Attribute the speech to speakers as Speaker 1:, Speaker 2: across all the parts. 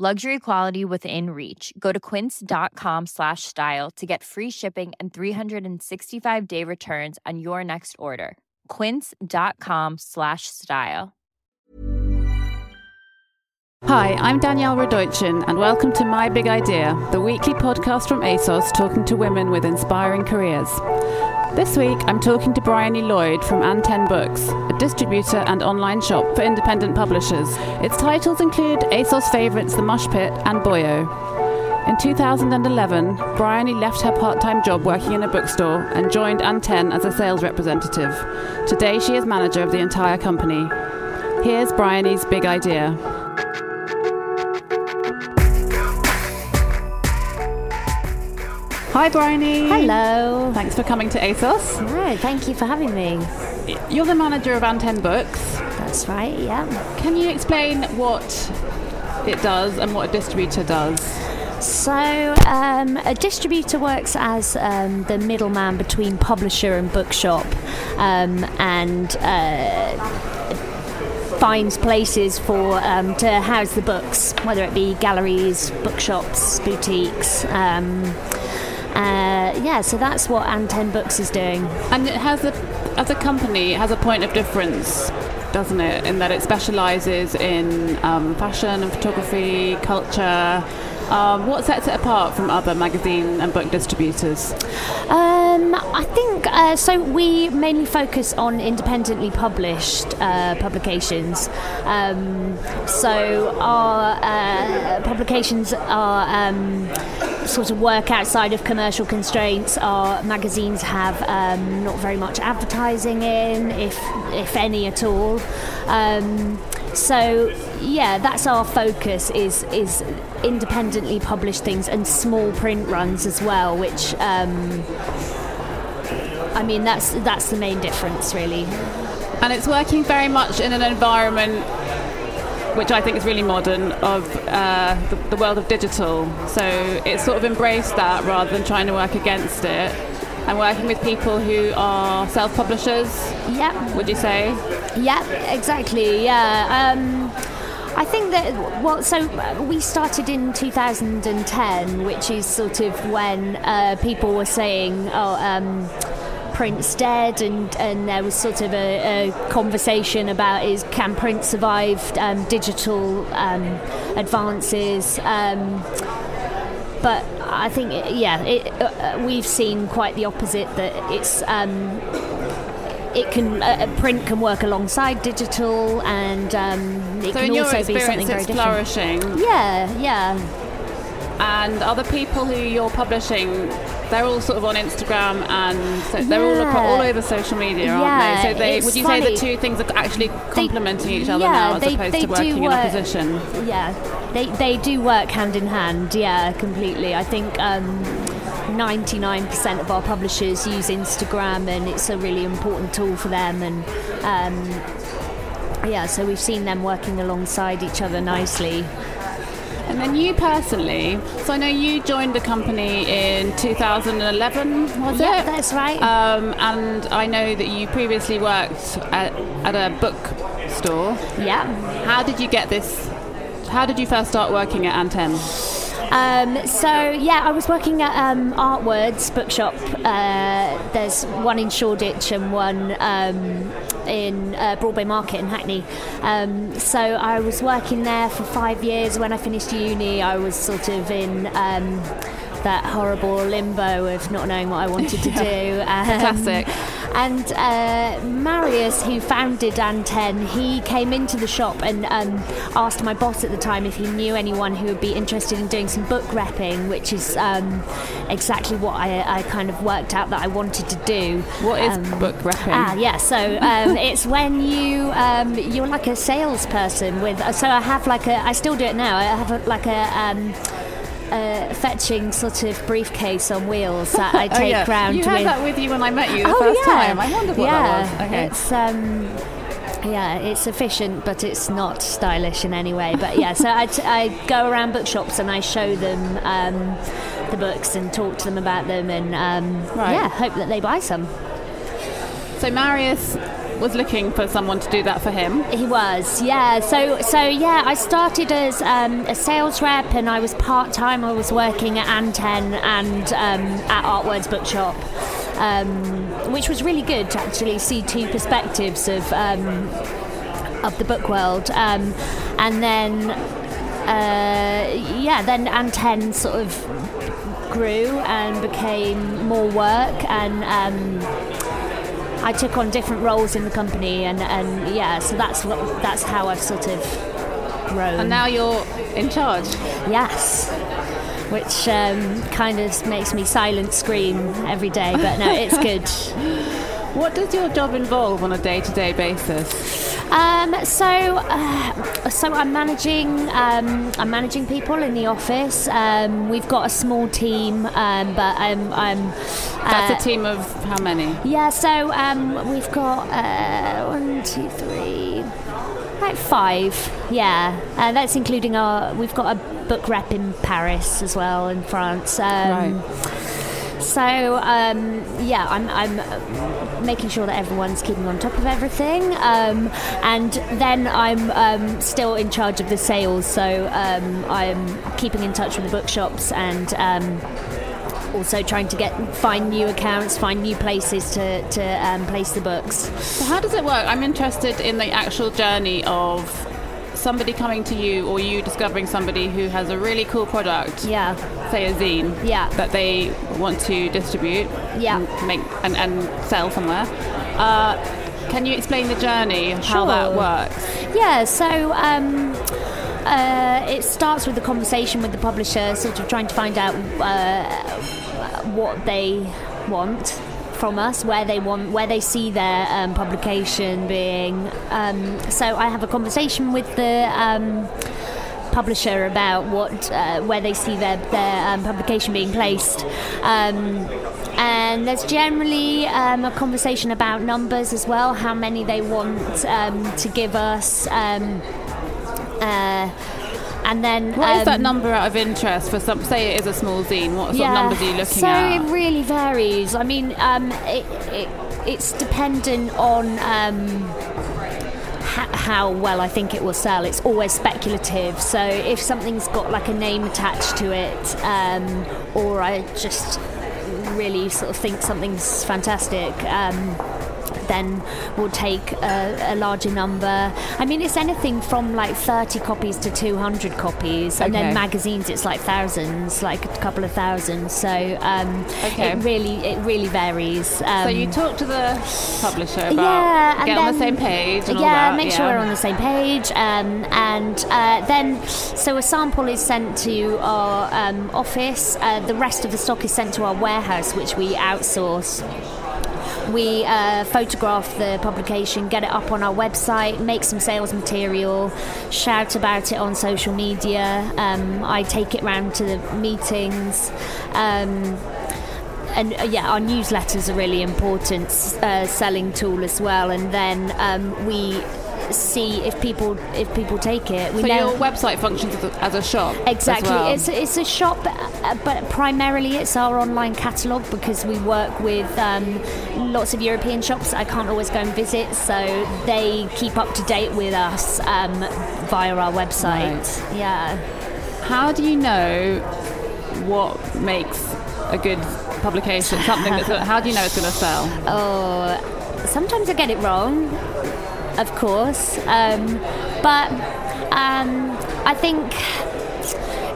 Speaker 1: Luxury quality within reach. Go to quince.com slash style to get free shipping and 365 day returns on your next order. Quince.com slash style.
Speaker 2: Hi, I'm Danielle Radojcin, and welcome to My Big Idea, the weekly podcast from ASOS talking to women with inspiring careers. This week, I'm talking to Bryony Lloyd from Antenne Books, a distributor and online shop for independent publishers. Its titles include ASOS favourites The Mosh Pit and Boyo. In 2011, Bryony left her part time job working in a bookstore and joined Antenne as a sales representative. Today, she is manager of the entire company. Here's Bryony's big idea. Hi, Bryony.
Speaker 3: Hello.
Speaker 2: Thanks for coming to ASOS.
Speaker 3: No, thank you for having me.
Speaker 2: You're the manager of Antenne Books.
Speaker 3: That's right, yeah.
Speaker 2: Can you explain what it does and what a distributor does?
Speaker 3: So, um, a distributor works as um, the middleman between publisher and bookshop um, and uh, finds places for um, to house the books, whether it be galleries, bookshops, boutiques. Yeah, so that's what Antenne Books is doing.
Speaker 2: And it has a, as a company, it has a point of difference, doesn't it? In that it specialises in um, fashion and photography, culture. Um, what sets it apart from other magazine and book distributors?
Speaker 3: Um, I think uh, so. We mainly focus on independently published uh, publications. Um, so our uh, publications are um, sort of work outside of commercial constraints. Our magazines have um, not very much advertising in, if if any at all. Um, so yeah, that's our focus is is independently published things and small print runs as well, which um, I mean that's that's the main difference really.
Speaker 2: And it's working very much in an environment which I think is really modern, of uh, the, the, world of digital. So it's sort of embraced that rather than trying to work against it. And working with people who are self publishers.
Speaker 3: Yeah.
Speaker 2: Would you say?
Speaker 3: Yeah, exactly. Yeah. Um, I think that, well, so we started in 2010, which is sort of when uh, people were saying, oh, um, print's dead, and, and there was sort of a, a conversation about is can print survive um, digital um, advances. Um, but I think, yeah, it, uh, we've seen quite the opposite that it's um, it can uh, print can work alongside digital, and um, it
Speaker 2: so
Speaker 3: can also be something very different.
Speaker 2: flourishing.
Speaker 3: Yeah, yeah.
Speaker 2: And other people who you're publishing they're all sort of on Instagram and so they're all all over social media, aren't
Speaker 3: yeah,
Speaker 2: they? So they would you
Speaker 3: funny.
Speaker 2: say the two things are actually complementing each other
Speaker 3: yeah,
Speaker 2: now as
Speaker 3: they,
Speaker 2: opposed
Speaker 3: they
Speaker 2: to working
Speaker 3: work,
Speaker 2: in opposition?
Speaker 3: Yeah, they they do work hand in hand. Yeah, completely. I think. Um, 99% of our publishers use Instagram, and it's a really important tool for them. And um, yeah, so we've seen them working alongside each other nicely.
Speaker 2: And then you personally, so I know you joined the company in 2011, was
Speaker 3: yeah,
Speaker 2: it?
Speaker 3: that's right.
Speaker 2: Um, and I know that you previously worked at, at a book store.
Speaker 3: Yeah.
Speaker 2: How did you get this? How did you first start working at Antenne?
Speaker 3: Um, so yeah, I was working at um, Artwords bookshop. Uh, there's one in Shoreditch and one um, in uh, Broadway Market in Hackney. Um, so I was working there for five years. When I finished uni, I was sort of in um, that horrible limbo of not knowing what I wanted to do.
Speaker 2: Um, Classic.
Speaker 3: And uh, Marius, who founded Antenne, he came into the shop and um, asked my boss at the time if he knew anyone who would be interested in doing some book repping, which is um, exactly what I, I, kind of worked out that I wanted to do.
Speaker 2: What is um, book repping?
Speaker 3: Ah, yeah. So um, it's when you um, you're like a salesperson with. So I have like a. I still do it now. I have a, like a um, uh, fetching sort of briefcase on wheels that I take
Speaker 2: oh, yeah.
Speaker 3: round
Speaker 2: You
Speaker 3: with.
Speaker 2: had that with you when I met you the
Speaker 3: oh,
Speaker 2: first
Speaker 3: yeah.
Speaker 2: time. I wondered what
Speaker 3: yeah.
Speaker 2: that was. Okay.
Speaker 3: It's um, yeah, it's efficient, but it's not stylish in any way. But yeah, so I, t- I go around bookshops and I show them um, the books and talk to them about them, and um,
Speaker 2: Right.
Speaker 3: yeah, hope that they buy some.
Speaker 2: So Marius was looking for someone to do that for him.
Speaker 3: He was, yeah. So, so yeah, I started as um, a sales rep, and I was part time. I was working at Antenne and um, at Artwords Bookshop, um, which was really good to actually see two perspectives of um, of the book world. Um, and then, uh, yeah, then Antenne sort of grew and became more work and. I took on different roles in the company, and, and yeah, so that's what that's how I've sort of grown.
Speaker 2: And now you're in charge.
Speaker 3: yes, which um, kind of makes me silent scream every day, but no, it's good.
Speaker 2: What does your job involve on a day-to-day basis?
Speaker 3: Um, so, uh, so I'm managing. Um, I'm managing people in the office. Um, we've got a small team, um, but I'm. I'm
Speaker 2: That's
Speaker 3: uh,
Speaker 2: a team of how many?
Speaker 3: Yeah, so um, we've got uh, one, two, three, like five. Yeah, uh, that's including our. We've got a book rep in Paris as well, in France. Um, So um, yeah, I'm, I'm making sure that everyone's keeping on top of everything, um, and then I'm um, still in charge of the sales. So um, I'm keeping in touch with the bookshops and um, also trying to get find new accounts, find new places to to um, place the books.
Speaker 2: So how does it work? I'm interested in the actual journey of somebody coming to you or you discovering somebody who has a really cool product,
Speaker 3: Yeah,
Speaker 2: say a zine,
Speaker 3: Yeah.
Speaker 2: that they want to distribute,
Speaker 3: Yeah.
Speaker 2: and make and, and sell somewhere. Uh, can you explain the journey, how that works?
Speaker 3: yeah. So. Um, uh, it starts with a conversation with the publisher, sort of trying to find out uh, what they want from us, where they want, where they see their um, publication being. Um, so I have a conversation with the. Um, publisher about what uh, where they see their their um, publication being placed. Um, and there's generally um, a conversation about numbers as well, how many they want um, to give us. Um, uh, and then
Speaker 2: What is that
Speaker 3: um,
Speaker 2: number out of interest for some? Say it is a small zine. What sort of numbers are you looking
Speaker 3: so
Speaker 2: at?
Speaker 3: So it really varies. I mean, um, it, it, it's dependent on um, ha- how well I think it will sell. It's always speculative. So if something's got like a name attached to it, um, or I just really sort of think something's fantastic. Um, then we'll take a, a larger number. I mean, it's anything from like 30 copies to 200 copies, and
Speaker 2: Okay.
Speaker 3: then magazines it's like thousands, like a couple of thousands. So um,
Speaker 2: Okay.
Speaker 3: it really, it really varies. Um,
Speaker 2: so you talk to the publisher about
Speaker 3: yeah, and
Speaker 2: get on the same page. And
Speaker 3: yeah, make sure we're on the same page, um, and uh, then so a sample is sent to our um, office. Uh, the rest of the stock is sent to our warehouse, which we outsource. We uh, photograph the publication, get it up on our website, make some sales material, shout about it on social media. Um, I take it round to the meetings. Um, and uh, yeah, our newsletters are really important uh, selling tool as well. And then um, we see if people if people take it. We
Speaker 2: So
Speaker 3: know
Speaker 2: your website functions as a, as a shop.
Speaker 3: exactly.
Speaker 2: well.
Speaker 3: It's it's a shop, uh, but primarily it's our online catalogue because we work with um, lots of European shops. I can't always go and visit, so they keep up to date with us um, via our website. Yeah.
Speaker 2: How do you know what makes a good publication? Something that's how do you know it's going to sell?
Speaker 3: Oh, sometimes I get it wrong, of course, um, but um, I think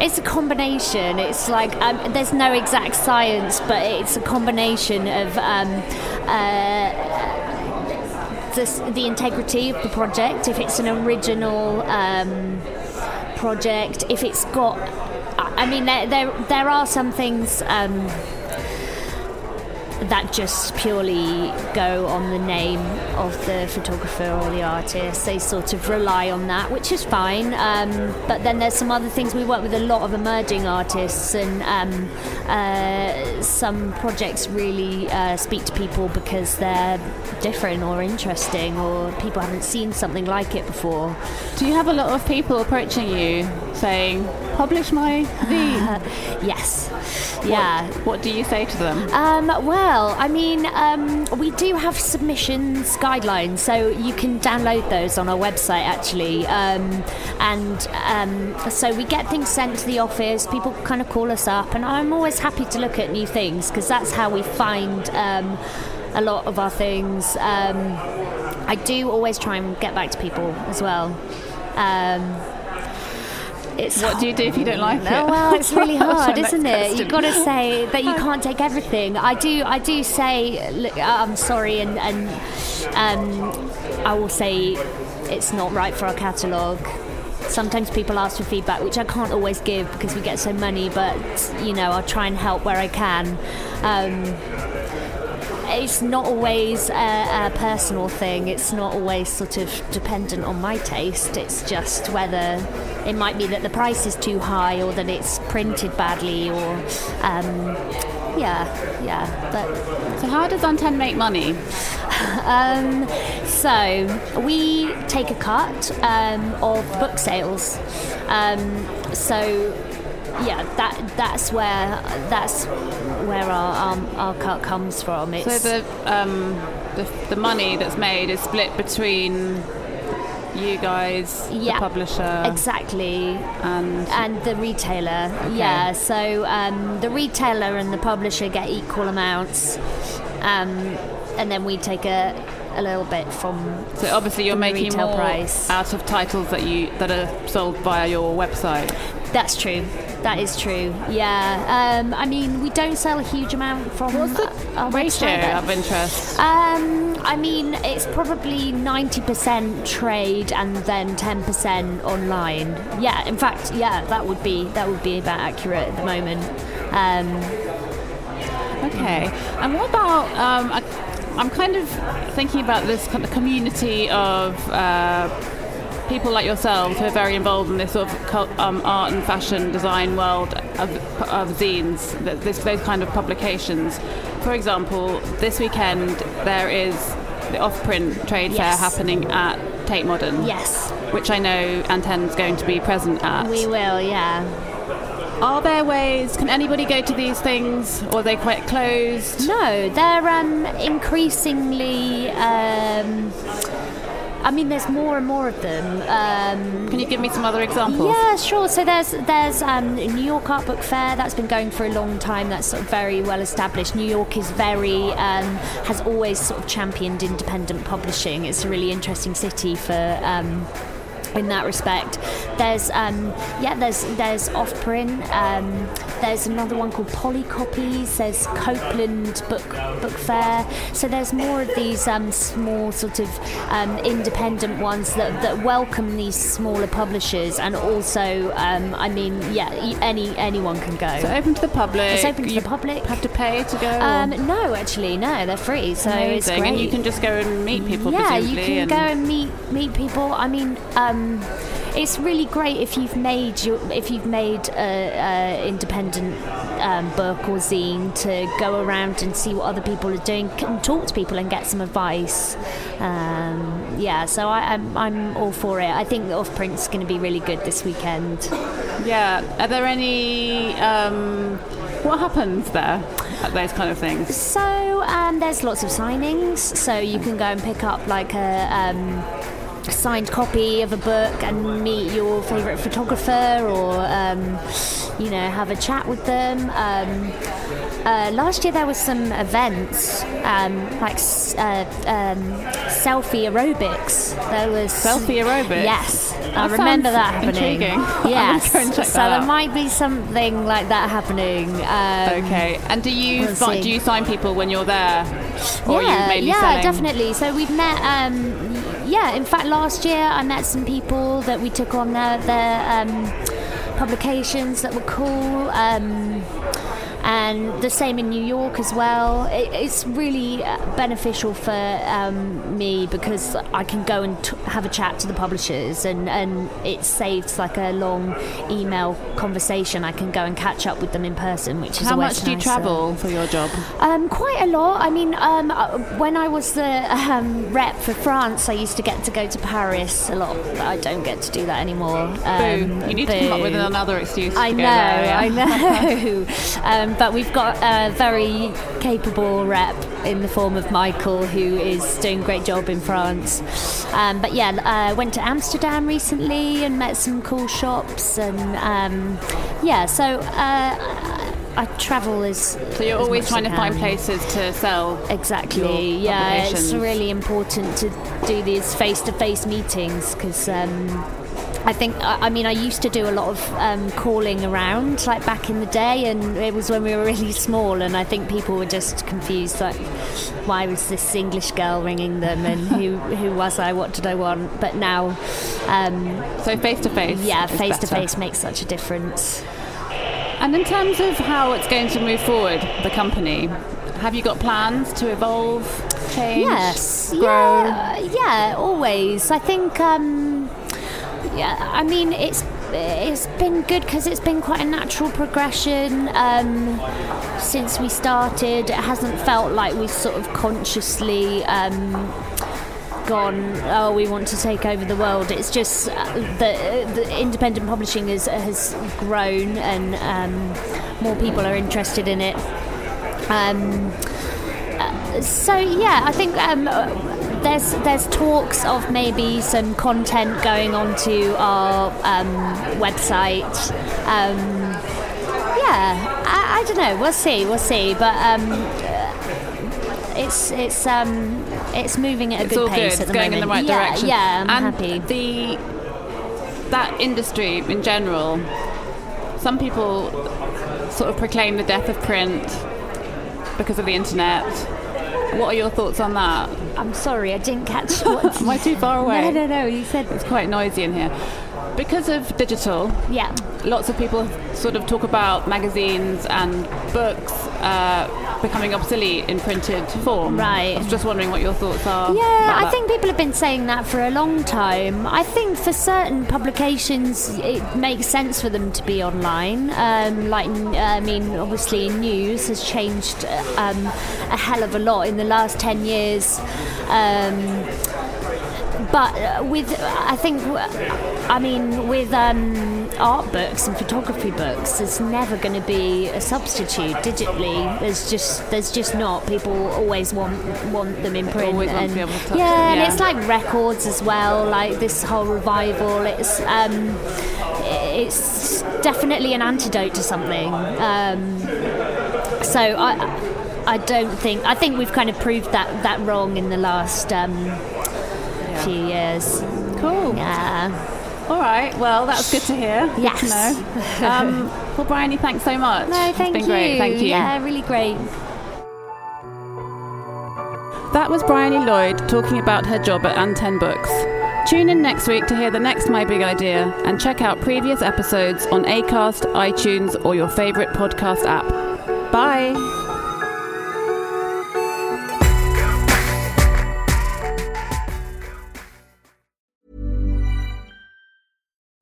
Speaker 3: it's a combination. It's like um, there's no exact science, but it's a combination of. Um, uh, the, the integrity of the project, if it's an original um, project, if it's got, I mean, there there, there are some things. Um, that just purely go on the name of the photographer or the artist. They sort of rely on that, which is fine. Um, but then there's some other things. We work with a lot of emerging artists, and um, uh, some projects really uh, speak to people because they're different or interesting, or people haven't seen something like it before.
Speaker 2: Do you have a lot of people approaching you saying, "Publish my zine"?
Speaker 3: yes. Yeah.
Speaker 2: What, what, do you say to them?
Speaker 3: Um, well, I mean, um, we do have submissions guidelines, so you can download those on our website actually. Um, and um, so we get things sent to the office. People kind of call us up, and I'm always happy to look at new things because that's how we find um, a lot of our things. Um, I do always try and get back to people as well. Um,
Speaker 2: it's what do you do if you don't like it?
Speaker 3: Well, it's really hard, isn't it? You've got to say that you can't take everything. I do. I do say, look, I'm sorry, and, and um, I will say it's not right for our catalogue. Sometimes people ask for feedback, which I can't always give because we get so many. But you know, I'll try and help where I can. Um, it's not always a, a, personal thing. It's not always sort of dependent on my taste. It's just whether it might be that the price is too high or that it's printed badly or. Um, yeah, yeah. But
Speaker 2: so, how does Antenne make money?
Speaker 3: um, so we take a cut um, of book sales. Um, so yeah, that that's where that's where our our, our cut comes from.
Speaker 2: It's so the, um, the the money that's made is split between you guys, yeah, the publisher,
Speaker 3: exactly,
Speaker 2: and
Speaker 3: and the retailer. Okay. Yeah, so um, the retailer and the publisher get equal amounts, um, and then we take a a little bit from.
Speaker 2: So obviously, you're making
Speaker 3: more
Speaker 2: price. out of titles that you that are sold via your website.
Speaker 3: That's true. That is true. Yeah. Um, I mean, we don't sell a huge amount from.
Speaker 2: What's the our ratio of interest?
Speaker 3: Um, I mean, it's probably ninety percent trade and then ten percent online. Yeah. In fact, yeah, that would be that would be about accurate at the moment. Um,
Speaker 2: okay. And what about? Um, I, I'm kind of thinking about this kind of community of. Uh, people like yourselves who are very involved in this sort of um, art and fashion design world of, of zines, this, those kind of publications. For example, this weekend there is the off-print trade yes. fair happening at Tate Modern.
Speaker 3: Yes.
Speaker 2: Which I know Antenne's going to be present at.
Speaker 3: We will, yeah.
Speaker 2: Are there ways? Can anybody go to these things, or are they quite closed?
Speaker 3: No, they're um, increasingly. Um, I mean, there's more and more of them. Um,
Speaker 2: Can you give me some other examples?
Speaker 3: Yeah, sure. So there's there's um, New York Art Book Fair that's been going for a long time. That's sort of very well established. New York is very um, has always sort of championed independent publishing. It's a really interesting city for um, in that respect. There's um, yeah, there's there's off print. Um, there's another one called Polycopies. There's Copeland Book Book Fair. So there's more of these um, small sort of um, independent ones that, that welcome these smaller publishers, and also um, I mean yeah, any anyone can go.
Speaker 2: So open to the public.
Speaker 3: It's open to you the public.
Speaker 2: Have to pay to go.
Speaker 3: Um, no, actually, no, they're free. So
Speaker 2: Amazing.
Speaker 3: it's great.
Speaker 2: And you can just go and meet people.
Speaker 3: Yeah,
Speaker 2: you
Speaker 3: can
Speaker 2: and
Speaker 3: go and meet meet people. I mean. Um, it's really great if you've made your if you've made a, a independent um, book or zine to go around and see what other people are doing and talk to people and get some advice. Um, yeah, so I, am I'm, I'm all for it. I think the off print's going to be really good this weekend.
Speaker 2: Yeah, are there any? Um, what happens there at those kind of things?
Speaker 3: So um, there's lots of signings. So you can go and pick up like a um, signed copy of a book and meet your favourite photographer or um, you know have a chat with them. Uh, last year there was some events um, like uh, um, selfie aerobics. There was
Speaker 2: selfie aerobics.
Speaker 3: Yes, that I remember that happening.
Speaker 2: Intriguing.
Speaker 3: Yes,
Speaker 2: so
Speaker 3: there out. might be something like that happening.
Speaker 2: Um, okay, and do you we'll fi- do you sign people when you're there, or
Speaker 3: yeah,
Speaker 2: yeah,
Speaker 3: selling? definitely. So we've met um, yeah, in fact, last year I met some people that we took on their, their um, publications that were cool. Um, and the same in New York as well. It, it's really uh, beneficial for um, me because I can go and t- have a chat to the publishers, and, and it saves like a long email conversation. I can go and catch up with them in person, which is
Speaker 2: how much do you travel for your job?
Speaker 3: Um, quite a lot. I mean, um, uh, when I was the um, rep for France, I used to get to go to Paris a lot. But I don't get to do that anymore. Um,
Speaker 2: boo! You need to come up with another excuse.
Speaker 3: I know,
Speaker 2: there, yeah.
Speaker 3: I know. um, but we've got a very capable rep in the form of Michael, who is doing a great job in France. Um, but yeah, uh, went to Amsterdam recently and met some cool shops, and um, yeah, so uh, I travel as.
Speaker 2: So you're always trying to
Speaker 3: I
Speaker 2: find places to sell.
Speaker 3: Exactly. Yeah, it's really important to do these face-to-face meetings because um, I think I mean I used to do a lot of um, calling around like back in the day, and it was when we were really small, and I think people were just confused like why was this English girl ringing them, and who who was I, what did I want? But now, um,
Speaker 2: So face to face.
Speaker 3: yeah, face to face makes such a difference.
Speaker 2: And in terms of how it's going to move forward, the company, have you got plans to evolve, change,
Speaker 3: Yes.
Speaker 2: grow?
Speaker 3: Yeah. Yeah. Always. I think. Um, yeah. I mean, it's it's been good because it's been quite a natural progression um, since we started. It hasn't felt like we've sort of consciously. Um, gone oh we want to take over the world it's just uh, the, the independent publishing is, has grown and um, more people are interested in it um, uh, so yeah, I think um, there's there's talks of maybe some content going onto our um, website. Um, yeah, I, I don't know. We'll see. We'll see. But um, uh, it's it's um, it's moving at a
Speaker 2: It's
Speaker 3: good pace
Speaker 2: good.
Speaker 3: at
Speaker 2: It's
Speaker 3: the
Speaker 2: going in the right
Speaker 3: yeah,
Speaker 2: direction.
Speaker 3: Yeah, I'm
Speaker 2: and
Speaker 3: happy.
Speaker 2: The that industry in general, some people sort of proclaim the death of print because of the internet. What are your thoughts on that?
Speaker 3: I'm sorry, I didn't catch what.
Speaker 2: Am I too far away?
Speaker 3: no, no, no. You said
Speaker 2: It's quite noisy in here. Because of digital,
Speaker 3: yeah.
Speaker 2: lots of people sort of talk about magazines and books uh, becoming obsolete in printed form.
Speaker 3: Right.
Speaker 2: I was just wondering what your thoughts are.
Speaker 3: Yeah, I think people have been saying that for a long time. I think for certain publications, it makes sense for them to be online. Um, like, uh, I mean, obviously, news has changed um, a hell of a lot in the last 10 years. Um, but uh, with, I think, I mean, with um, art books and photography books, there's never going to be a substitute digitally. There's just, there's just not. People always want want them in print.
Speaker 2: always want to
Speaker 3: and,
Speaker 2: be able to touch
Speaker 3: yeah, and it's like records as well. Like this whole revival. It's um, it's definitely an antidote to something. Um, so I. I don't think. I think we've kind of proved that, that wrong in the last um, few years.
Speaker 2: Cool.
Speaker 3: Yeah.
Speaker 2: All right. Well, that's good to hear. Good
Speaker 3: Yes.
Speaker 2: to know. Um, well, Bryony, thanks so much.
Speaker 3: No, thank
Speaker 2: it's been
Speaker 3: you.
Speaker 2: great. Thank you.
Speaker 3: Yeah, really great.
Speaker 2: That was Bryony Lloyd talking about her job at Antenne Books. Tune in next week to hear the next My Big Idea and check out previous episodes on Acast, iTunes, or your favourite podcast app. Bye.